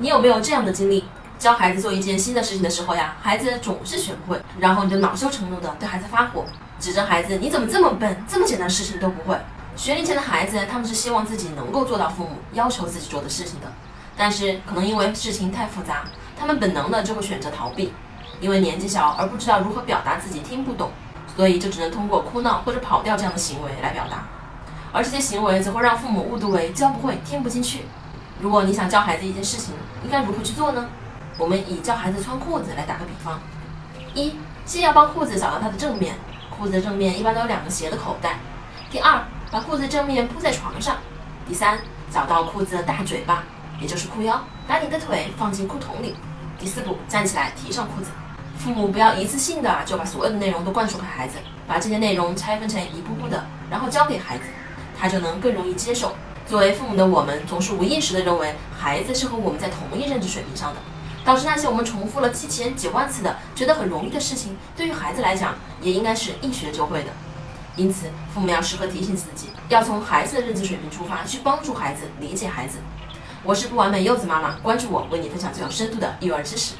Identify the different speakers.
Speaker 1: 你有没有这样的经历？教孩子做一件新的事情的时候呀，孩子总是学不会，然后你就恼羞成怒的对孩子发火，指责孩子你怎么这么笨，这么简单的事情都不会。学龄前的孩子，他们是希望自己能够做到父母要求自己做的事情的，但是可能因为事情太复杂，他们本能的就会选择逃避，因为年纪小而不知道如何表达自己听不懂，所以就只能通过哭闹或者跑掉这样的行为来表达，而这些行为则会让父母误读为教不会、听不进去。如果你想教孩子一件事情，应该如何去做呢？我们以教孩子穿裤子来打个比方：一，先要帮裤子找到它的正面，裤子的正面一般都有两个斜的口袋；第二，把裤子正面铺在床上；第三，找到裤子的大嘴巴，也就是裤腰，把你的腿放进裤筒里；第四步，站起来提上裤子。父母不要一次性的就把所有的内容都灌输给孩子，把这些内容拆分成一步步的，然后教给孩子，他就能更容易接受。作为父母的我们，总是无意识地认为孩子是和我们在同一认知水平上的。导致那些我们重复了几千几万次的觉得很容易的事情，对于孩子来讲也应该是一学就会的。因此，父母要时刻提醒自己，要从孩子的认知水平出发，去帮助孩子理解孩子。我是不完美柚子妈妈，关注我，为你分享最有深度的育儿知识。